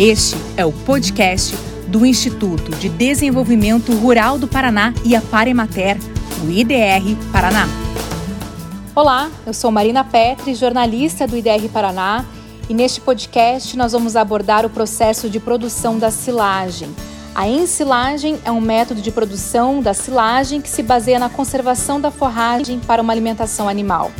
Este é o podcast do Instituto de Desenvolvimento Rural do Paraná e a Paremater, o IDR Paraná. Olá, eu sou Marina Petri, jornalista do IDR Paraná, e neste podcast nós vamos abordar o processo de produção da silagem. A ensilagem é um método de produção da silagem que se baseia na conservação da forragem para uma alimentação animal.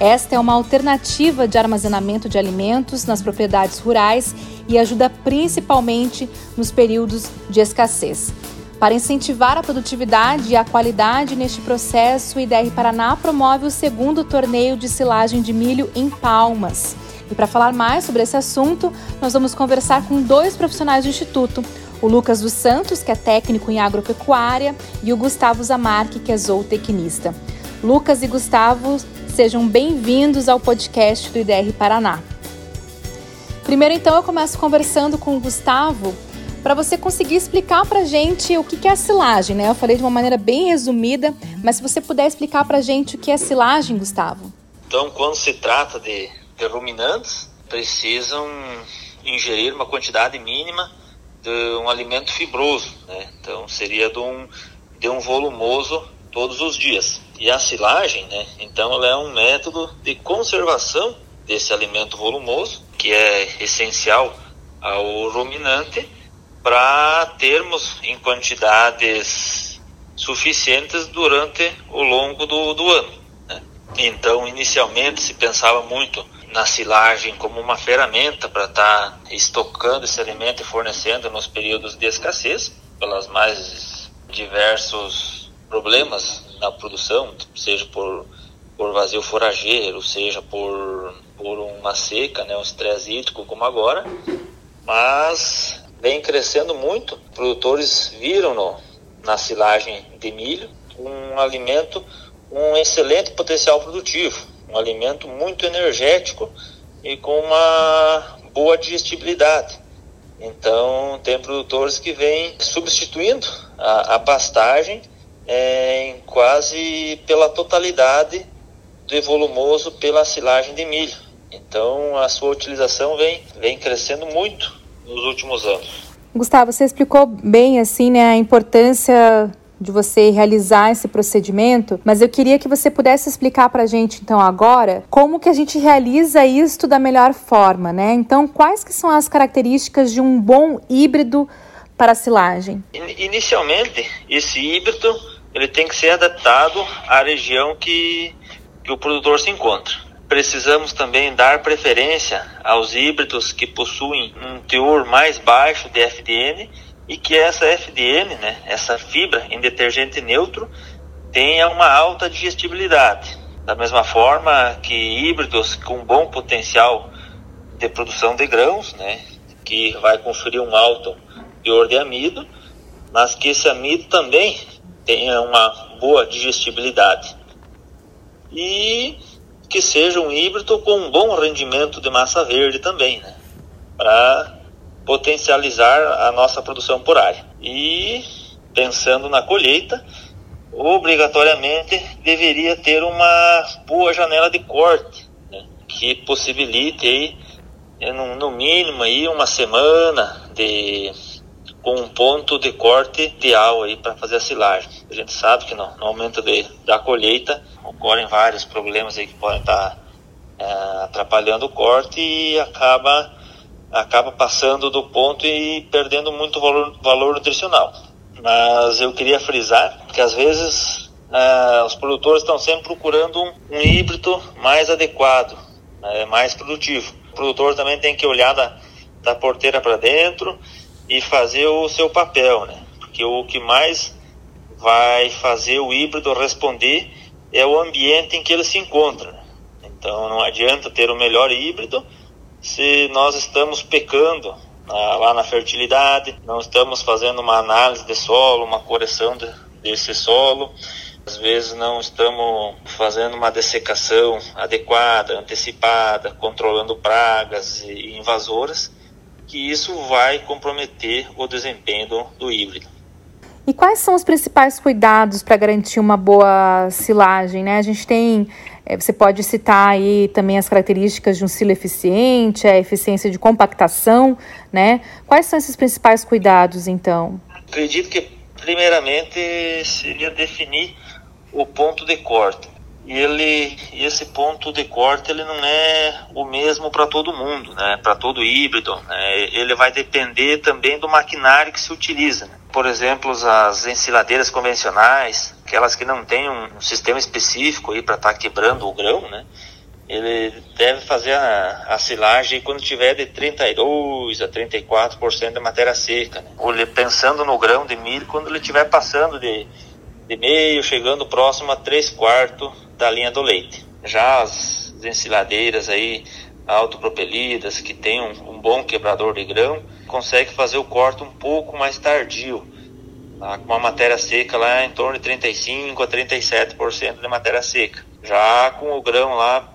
Esta é uma alternativa de armazenamento de alimentos nas propriedades rurais e ajuda principalmente nos períodos de escassez. Para incentivar a produtividade e a qualidade neste processo, o IDR Paraná promove o segundo torneio de silagem de milho em Palmas. E para falar mais sobre esse assunto, nós vamos conversar com dois profissionais do Instituto, o Lucas dos Santos, que é técnico em agropecuária, e o Gustavo Zamarque, que é zootecnista. Lucas e Gustavo Sejam bem-vindos ao podcast do IDR Paraná. Primeiro, então, eu começo conversando com o Gustavo para você conseguir explicar para gente o que é a silagem, né? Eu falei de uma maneira bem resumida, mas se você puder explicar para gente o que é silagem, Gustavo. Então, quando se trata de, de ruminantes, precisam ingerir uma quantidade mínima de um alimento fibroso, né? Então, seria de um, de um volumoso todos os dias. E a silagem, né, então ela é um método de conservação desse alimento volumoso, que é essencial ao ruminante, para termos em quantidades suficientes durante o longo do, do ano. Né? Então, inicialmente se pensava muito na silagem como uma ferramenta para estar tá estocando esse alimento e fornecendo nos períodos de escassez, pelas mais diversos problemas na produção, seja por, por vazio forageiro, seja por, por uma seca, né, um estresse hídrico como agora, mas vem crescendo muito. Produtores viram no, na silagem de milho um alimento um excelente potencial produtivo, um alimento muito energético e com uma boa digestibilidade. Então, tem produtores que vêm substituindo a, a pastagem em quase pela totalidade do volumoso pela silagem de milho. Então a sua utilização vem, vem crescendo muito nos últimos anos. Gustavo, você explicou bem assim né, a importância de você realizar esse procedimento, mas eu queria que você pudesse explicar para a gente então agora como que a gente realiza isto da melhor forma, né? Então, quais que são as características de um bom híbrido para a silagem? Inicialmente, esse híbrido ele tem que ser adaptado à região que, que o produtor se encontra. Precisamos também dar preferência aos híbridos que possuem um teor mais baixo de FDN e que essa FDN, né, essa fibra em detergente neutro, tenha uma alta digestibilidade. Da mesma forma que híbridos com bom potencial de produção de grãos, né, que vai conferir um alto teor de amido, mas que esse amido também tenha uma boa digestibilidade e que seja um híbrido com um bom rendimento de massa verde também, né? Para potencializar a nossa produção por área. E pensando na colheita, obrigatoriamente deveria ter uma boa janela de corte, né? que possibilite aí, no, no mínimo aí uma semana de com um ponto de corte ideal aí para fazer a silagem. A gente sabe que no, no aumento de, da colheita ocorrem vários problemas aí que podem estar tá, é, atrapalhando o corte e acaba acaba passando do ponto e perdendo muito valor, valor nutricional. Mas eu queria frisar que às vezes é, os produtores estão sempre procurando um, um híbrido mais adequado, né, mais produtivo. O produtor também tem que olhar da, da porteira para dentro e fazer o seu papel, né? Porque o que mais vai fazer o híbrido responder é o ambiente em que ele se encontra. Né? Então não adianta ter o melhor híbrido se nós estamos pecando ah, lá na fertilidade, não estamos fazendo uma análise de solo, uma correção de, desse solo, às vezes não estamos fazendo uma dessecação adequada, antecipada, controlando pragas e invasoras que isso vai comprometer o desempenho do, do híbrido. E quais são os principais cuidados para garantir uma boa silagem? Né? A gente tem É, você pode citar aí também as características de um silo eficiente, a eficiência de compactação, né? Quais são esses principais cuidados, então? Acredito que, primeiramente, seria definir o ponto de corte. E ele, esse ponto de corte ele não é o mesmo para todo mundo, né? para todo híbrido. Né? Ele vai depender também do maquinário que se utiliza. Né? Por exemplo, as ensiladeiras convencionais, aquelas que não têm um sistema específico para estar tá quebrando o grão, né? ele deve fazer a, a silagem quando tiver de 32 a 34% de matéria seca. Né? Pensando no grão de milho, quando ele estiver passando de de meio, chegando próximo a 3 quartos da linha do leite. Já as ensiladeiras aí autopropelidas, que tem um, um, bom quebrador de grão, consegue fazer o corte um pouco mais tardio, tá? com uma matéria seca lá em torno de 35 a 37% de matéria seca. Já com o grão lá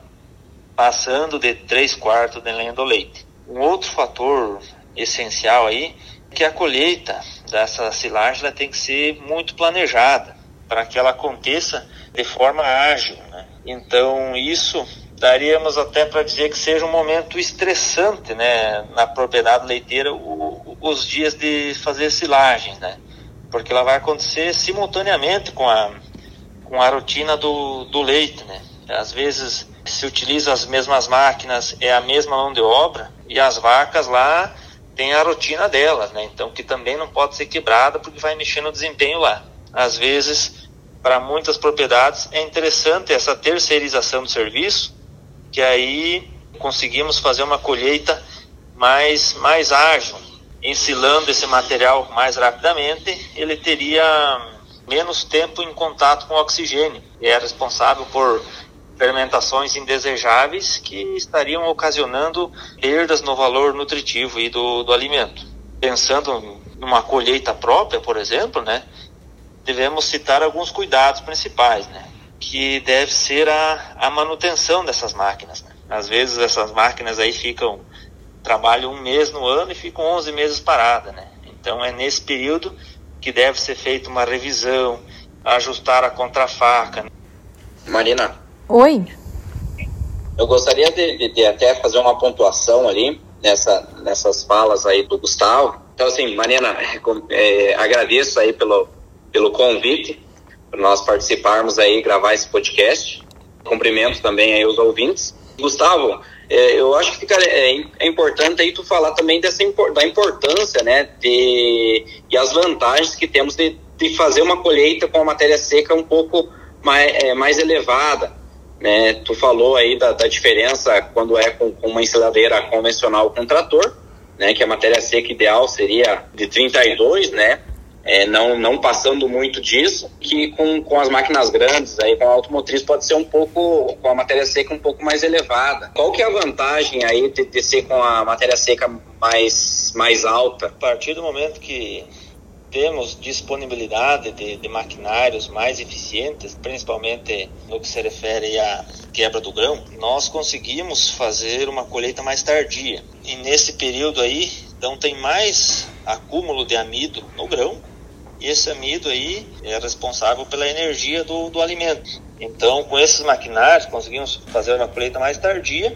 passando de 3 quartos da linha do leite. Um outro fator essencial aí é que a colheita dessa silagem tem que ser muito planejada para que ela aconteça de forma ágil. Né? Então, isso daríamos até para dizer que seja um momento estressante né, na propriedade leiteira o, os dias de fazer silagem, né? porque ela vai acontecer simultaneamente com a, com a rotina do, do leite. Né? Às vezes se utiliza as mesmas máquinas, é a mesma mão de obra, e as vacas lá têm a rotina delas, né? então que também não pode ser quebrada porque vai mexer no desempenho lá às vezes, para muitas propriedades, é interessante essa terceirização do serviço, que aí conseguimos fazer uma colheita mais, mais ágil, ensilando esse material mais rapidamente, ele teria menos tempo em contato com oxigênio e é responsável por fermentações indesejáveis que estariam ocasionando perdas no valor nutritivo e do, do alimento. Pensando numa colheita própria, por exemplo, né, devemos citar alguns cuidados principais, né? Que deve ser a, a manutenção dessas máquinas. Né? Às vezes essas máquinas aí ficam trabalham um mês no ano e ficam 11 meses paradas, né? Então é nesse período que deve ser feita uma revisão, ajustar a contrafaca. Né? Marina. Oi. Eu gostaria de, de, de, até fazer uma pontuação ali nessa, nessas falas aí do Gustavo. Então assim, Marina, é, agradeço aí pelo, pelo convite para nós participarmos aí gravar esse podcast. Cumprimento também aí os ouvintes. Gustavo, é, eu acho que fica, é, é, importante aí tu falar também dessa da importância, né, de, e as vantagens que temos de, de fazer uma colheita com a matéria seca um pouco mais, é, mais elevada, né? Tu falou aí da, da diferença quando é com, com, uma ensiladeira convencional com trator, né, que a matéria seca ideal seria de 32, né? É, não, não passando muito disso, que com, com as máquinas grandes, aí com a automotriz pode ser um pouco, com a matéria seca um pouco mais elevada. Qual que é a vantagem aí de, de ser com a matéria seca mais, mais alta? A partir do momento que temos disponibilidade de, de, maquinários mais eficientes, principalmente no que se refere à quebra do grão, nós conseguimos fazer uma colheita mais tardia. E nesse período aí, então tem mais acúmulo de amido no grão esse amido aí é responsável pela energia do, do alimento. Então, com esses maquinários, conseguimos fazer uma colheita mais tardia,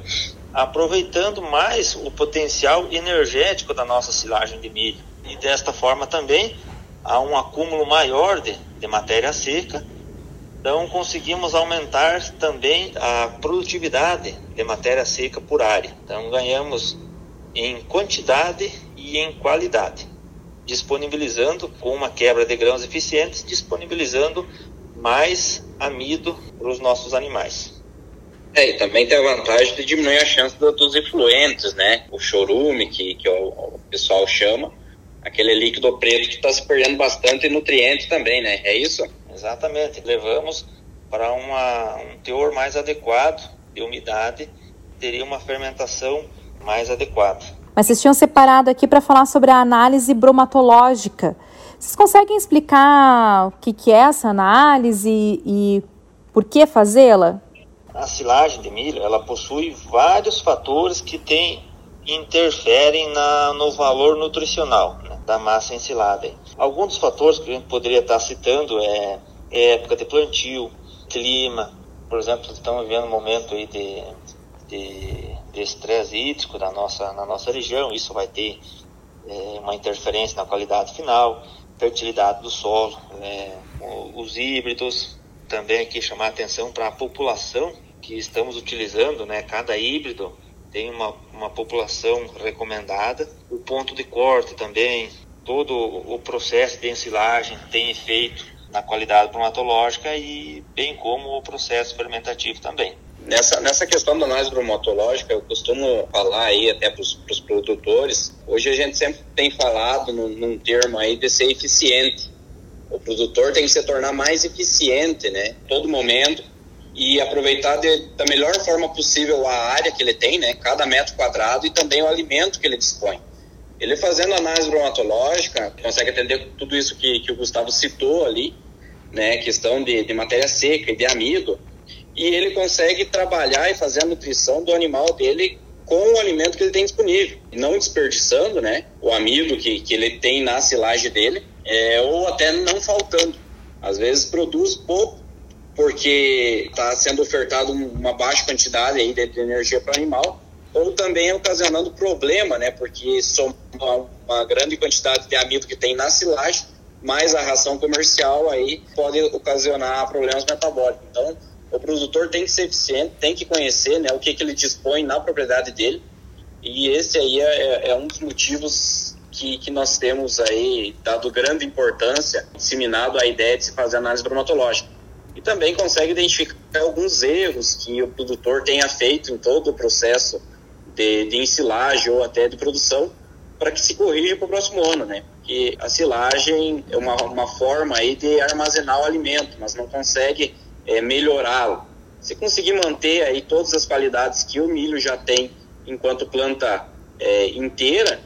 aproveitando mais o potencial energético da nossa silagem de milho. E desta forma também há um acúmulo maior de, de matéria seca, então conseguimos aumentar também a produtividade de matéria seca por área. Então ganhamos em quantidade e em qualidade disponibilizando, com uma quebra de grãos eficientes, disponibilizando mais amido para os nossos animais. É, e também tem a vantagem de diminuir a chance dos efluentes, né? O chorume, que, que o, o pessoal chama, aquele líquido preto que está se perdendo bastante nutrientes também, né? É isso? Exatamente. Levamos para uma, um teor mais adequado de umidade, teria uma fermentação mais adequada. Mas vocês tinham separado aqui para falar sobre a análise bromatológica. Vocês conseguem explicar o que, que é essa análise e por que fazê-la? A silagem de milho ela possui vários fatores que tem, interferem na, no valor nutricional né, da massa ensilada. Alguns dos fatores que a gente poderia estar citando é, é época de plantio, clima, por exemplo, estamos vivendo um momento aí de, de, estresse hídrico na nossa, na nossa região, isso vai ter é, uma interferência na qualidade final, fertilidade do solo, é, os híbridos, também aqui chamar atenção para a população que estamos utilizando, né? Cada híbrido tem uma, uma população recomendada. O ponto de corte também, todo o processo de ensilagem tem efeito na qualidade bromatológica e bem como o processo fermentativo também. Nessa, nessa questão da análise bromatológica, eu costumo falar aí até para os produtores, hoje a gente sempre tem falado num, num termo aí de ser eficiente. O produtor tem que se tornar mais eficiente, né? Todo momento e aproveitar de, da melhor forma possível a área que ele tem, né? Cada metro quadrado e também o alimento que ele dispõe. Ele fazendo análise bromatológica, consegue atender tudo isso que, que o Gustavo citou ali, né? Questão de, de matéria seca e de amido e ele consegue trabalhar e fazer a nutrição do animal dele com o alimento que ele tem disponível, não desperdiçando, né, o amido que, que ele tem na silagem dele, é, ou até não faltando. Às vezes produz pouco porque está sendo ofertado uma baixa quantidade aí de, de energia para o animal, ou também ocasionando problema, né, porque soma uma grande quantidade de amido que tem na silagem, mais a ração comercial aí pode ocasionar problemas metabólicos. Então, o produtor tem que ser eficiente, tem que conhecer né, o que, que ele dispõe na propriedade dele. E esse aí é, é, é um dos motivos que, que nós temos aí dado grande importância, disseminado a ideia de se fazer análise bromatológica. E também consegue identificar alguns erros que o produtor tenha feito em todo o processo de, de ensilagem ou até de produção, para que se corrija para o próximo ano, né? Que a silagem é uma, uma forma aí de armazenar o alimento, mas não consegue é, melhorá-lo. Se conseguir manter aí todas as qualidades que o milho já tem enquanto planta é, inteira,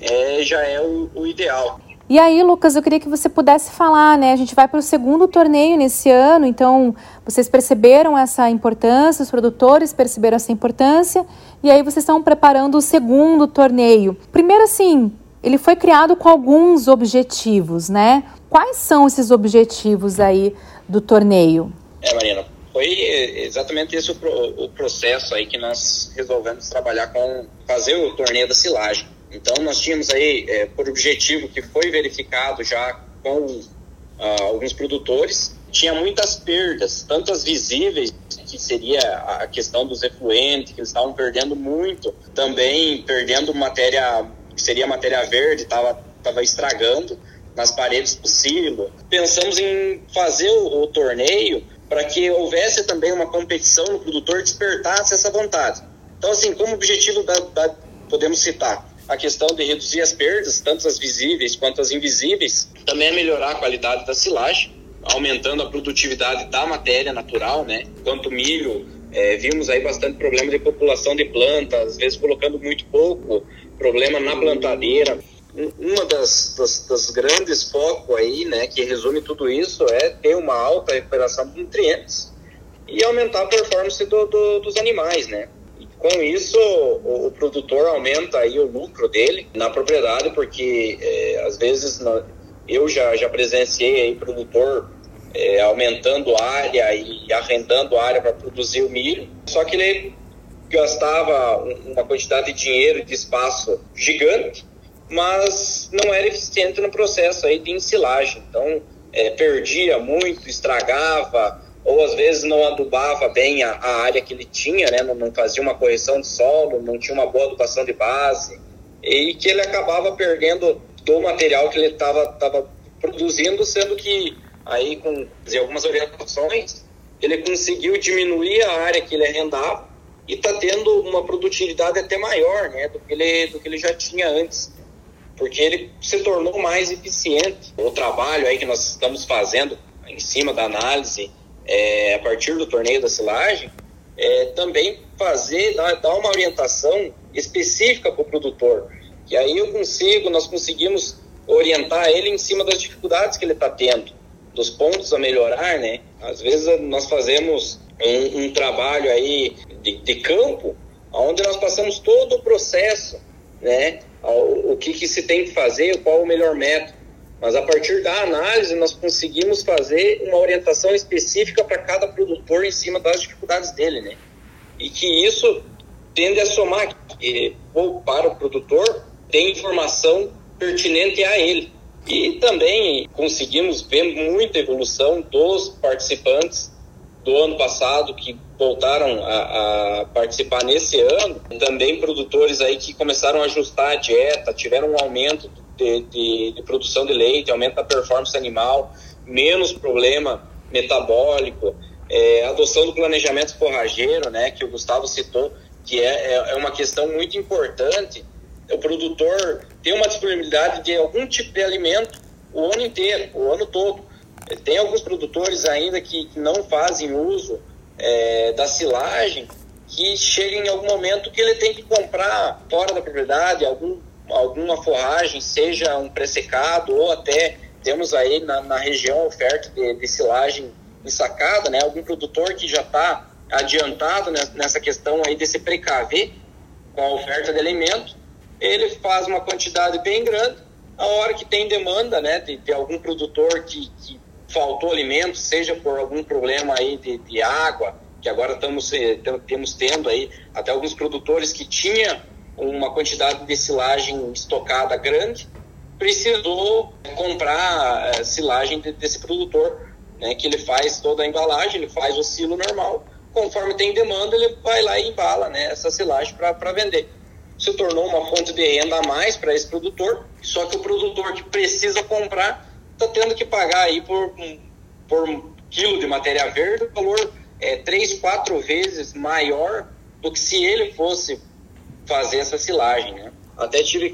é, já é o, o, ideal. E aí, Lucas, eu queria que você pudesse falar, né? A gente vai para o segundo torneio nesse ano, então vocês perceberam essa importância, os produtores perceberam essa importância, e aí vocês estão preparando o segundo torneio. Primeiro, assim, ele foi criado com alguns objetivos, né? Quais são esses objetivos aí do torneio? É, Marina, foi exatamente esse o, o, processo aí que nós resolvemos trabalhar com fazer o torneio da silagem. Então nós tínhamos aí é, por objetivo que foi verificado já com ah, alguns produtores tinha muitas perdas, tantas visíveis que seria a questão dos efluentes que eles estavam perdendo muito, também perdendo matéria que seria matéria verde, estava tava estragando nas paredes do silo. Pensamos em fazer o, o torneio para que houvesse também uma competição no produtor, despertasse essa vontade. Então, assim, como objetivo, da, da, podemos citar a questão de reduzir as perdas, tanto as visíveis quanto as invisíveis, também é melhorar a qualidade da silagem, aumentando a produtividade da matéria natural, né? Quanto milho, é, vimos aí bastante problema de população de plantas, às vezes colocando muito pouco, problema na plantadeira uma das, das, das, grandes focos aí, né, que resume tudo isso, é ter uma alta recuperação de nutrientes e aumentar a performance do, do, dos animais, né. E com isso, o, o, produtor aumenta aí o lucro dele na propriedade, porque é, às vezes eu já, já presenciei aí produtor é, aumentando área e arrendando área para produzir o milho, só que ele gastava uma quantidade de dinheiro e de espaço gigante mas não era eficiente no processo aí de ensilagem. Então, é, perdia muito, estragava, ou às vezes não adubava bem a, a área que ele tinha, né? Não, não, fazia uma correção de solo, não tinha uma boa adubação de base, e que ele acabava perdendo do material que ele estava produzindo, sendo que aí com dizer, algumas orientações ele conseguiu diminuir a área que ele arrendava e está tendo uma produtividade até maior né, do, que ele, do que ele já tinha antes porque ele se tornou mais eficiente. O trabalho aí que nós estamos fazendo em cima da análise é, a partir do torneio da silagem é também fazer, dar, dar uma orientação específica para o produtor. Que aí eu consigo, nós conseguimos orientar ele em cima das dificuldades que ele está tendo, dos pontos a melhorar, né? Às vezes nós fazemos um, um trabalho aí de, de campo, onde nós passamos todo o processo, né? O que, que se tem que fazer, qual o melhor método. Mas a partir da análise, nós conseguimos fazer uma orientação específica para cada produtor em cima das dificuldades dele, né? E que isso tende a somar, que, ou para o produtor, tem informação pertinente a ele. E também conseguimos ver muita evolução dos participantes do ano passado que voltaram a, a, participar nesse ano. Também produtores aí que começaram a ajustar a dieta, tiveram um aumento de, de, de produção de leite, aumento da performance animal, menos problema metabólico, é, adoção do planejamento forrageiro, né, que o Gustavo citou, que é, é, é uma questão muito importante o produtor tem uma disponibilidade de algum tipo de alimento o ano inteiro, o ano todo. Tem alguns produtores ainda que, não fazem uso é, da silagem, que chega em algum momento que ele tem que comprar fora da propriedade algum, alguma forragem, seja um pressecado ou até temos aí na, na região oferta de, de silagem ensacada, né? Algum produtor que já está adiantado nessa questão aí de se precaver com a oferta de alimento ele faz uma quantidade bem grande. A hora que tem demanda, né, de, de algum produtor que, que, faltou alimento, seja por algum problema aí de, de água, que agora estamos eh, temos tendo aí até alguns produtores que tinha uma quantidade de silagem estocada grande, precisou comprar eh, silagem desse produtor, né, que ele faz toda a embalagem, ele faz o silo normal, conforme tem demanda, ele vai lá e embala né, essa silagem para vender. Se tornou uma fonte de renda a mais para esse produtor, só que o produtor que precisa comprar está tendo que pagar aí por, por um quilo de matéria verde valor é, três, quatro vezes maior do que se ele fosse fazer essa silagem, né? Até tive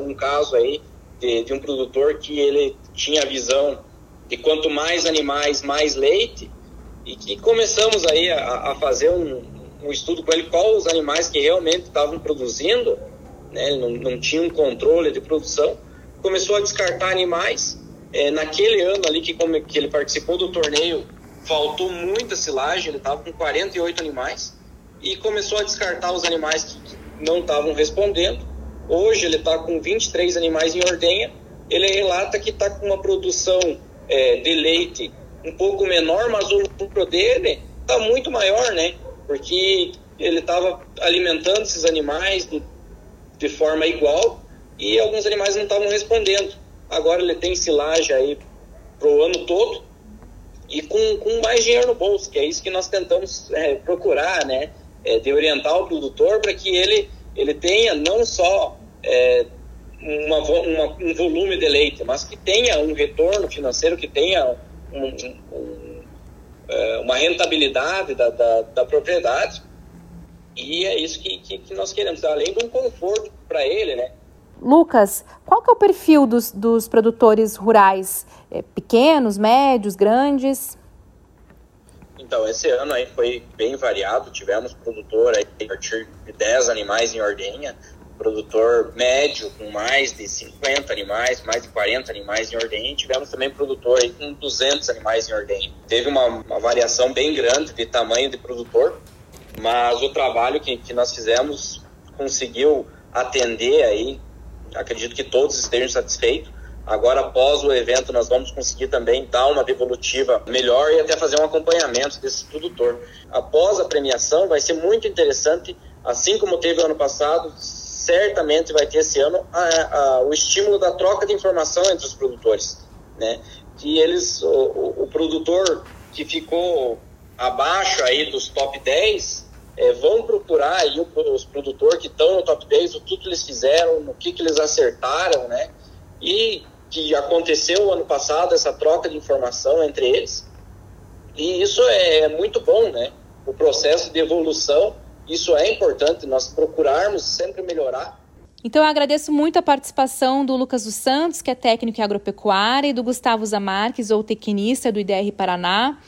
um caso aí de, de um produtor que ele tinha a visão de quanto mais animais, mais leite, e que começamos aí a, a fazer um, um estudo com ele qual os animais que realmente estavam produzindo, né, ele não, não tinha um controle de produção, começou a descartar animais. É, naquele ano ali que, como, que ele participou do torneio, faltou muita silagem, ele estava com 48 animais, e começou a descartar os animais que, que não estavam respondendo. Hoje ele está com 23 animais em ordenha, ele relata que está com uma produção é, de leite um pouco menor, mas o lucro dele está muito maior, né? porque ele estava alimentando esses animais de, de forma igual e alguns animais não estavam respondendo. Agora ele tem silagem aí pro ano todo e com, com mais dinheiro no bolso, que é isso que nós tentamos é, procurar, né? É, de orientar o produtor para que ele, ele tenha não só é, uma, uma, um volume de leite, mas que tenha um retorno financeiro, que tenha um, um, é, uma rentabilidade da, da, da, propriedade. E é isso que, que, que nós queremos, além de um conforto para ele, né? Lucas, qual que é o perfil dos, dos produtores rurais? É, pequenos, médios, grandes? Então, esse ano aí foi bem variado. Tivemos produtor aí, a partir de 10 animais em ordenha, produtor médio com mais de 50 animais, mais de 40 animais em ordem. Tivemos também produtor aí com 200 animais em ordem. Teve uma, uma variação bem grande de tamanho de produtor, mas o trabalho que, que nós fizemos conseguiu atender aí, acredito que todos estejam satisfeitos. Agora, após o evento, nós vamos conseguir também dar uma devolutiva melhor e até fazer um acompanhamento desse produtor. Após a premiação, vai ser muito interessante, assim como teve ano passado, certamente vai ter esse ano a, a, o estímulo da troca de informação entre os produtores, né? Que eles, o, o, o produtor que ficou abaixo aí dos top 10, é, vão procurar aí os produtores que estão no top 10, o que, que eles fizeram, no que, que eles acertaram, né? E que aconteceu ano passado, essa troca de informação entre eles. E isso é muito bom, né? O processo de evolução isso é importante, nós procurarmos sempre melhorar. Então eu agradeço muito a participação do Lucas dos Santos, que é técnico em agropecuária, e do Gustavo Zamarques, ou tequinista do IDR Paraná.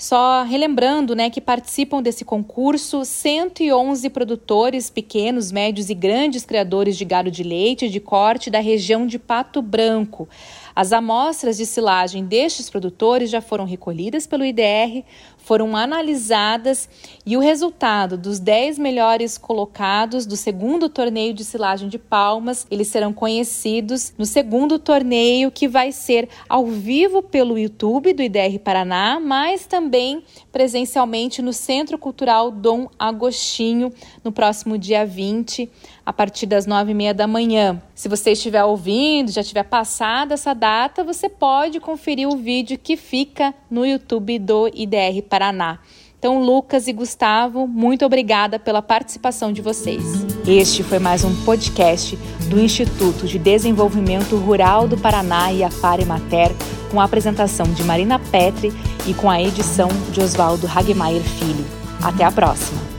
Só relembrando né, que participam desse concurso 111 produtores, pequenos, médios e grandes criadores de gado de leite de corte da região de Pato Branco. As amostras de silagem destes produtores já foram recolhidas pelo IDR, foram analisadas e o resultado dos 10 melhores colocados do segundo torneio de silagem de palmas, eles serão conhecidos no segundo torneio que vai ser ao vivo pelo YouTube do IDR Paraná, mas também presencialmente no Centro Cultural Dom Agostinho no próximo dia 20, a partir das nove e meia da manhã. Se você estiver ouvindo, já tiver passado essa data, você pode conferir o vídeo que fica no YouTube do IDR Paraná. Então, Lucas e Gustavo, muito obrigada pela participação de vocês. Este foi mais um podcast do Instituto de Desenvolvimento Rural do Paraná e a Paremater, com a apresentação de Marina Petri e com a edição de Oswaldo Hagemeyer Filho. Até a próxima!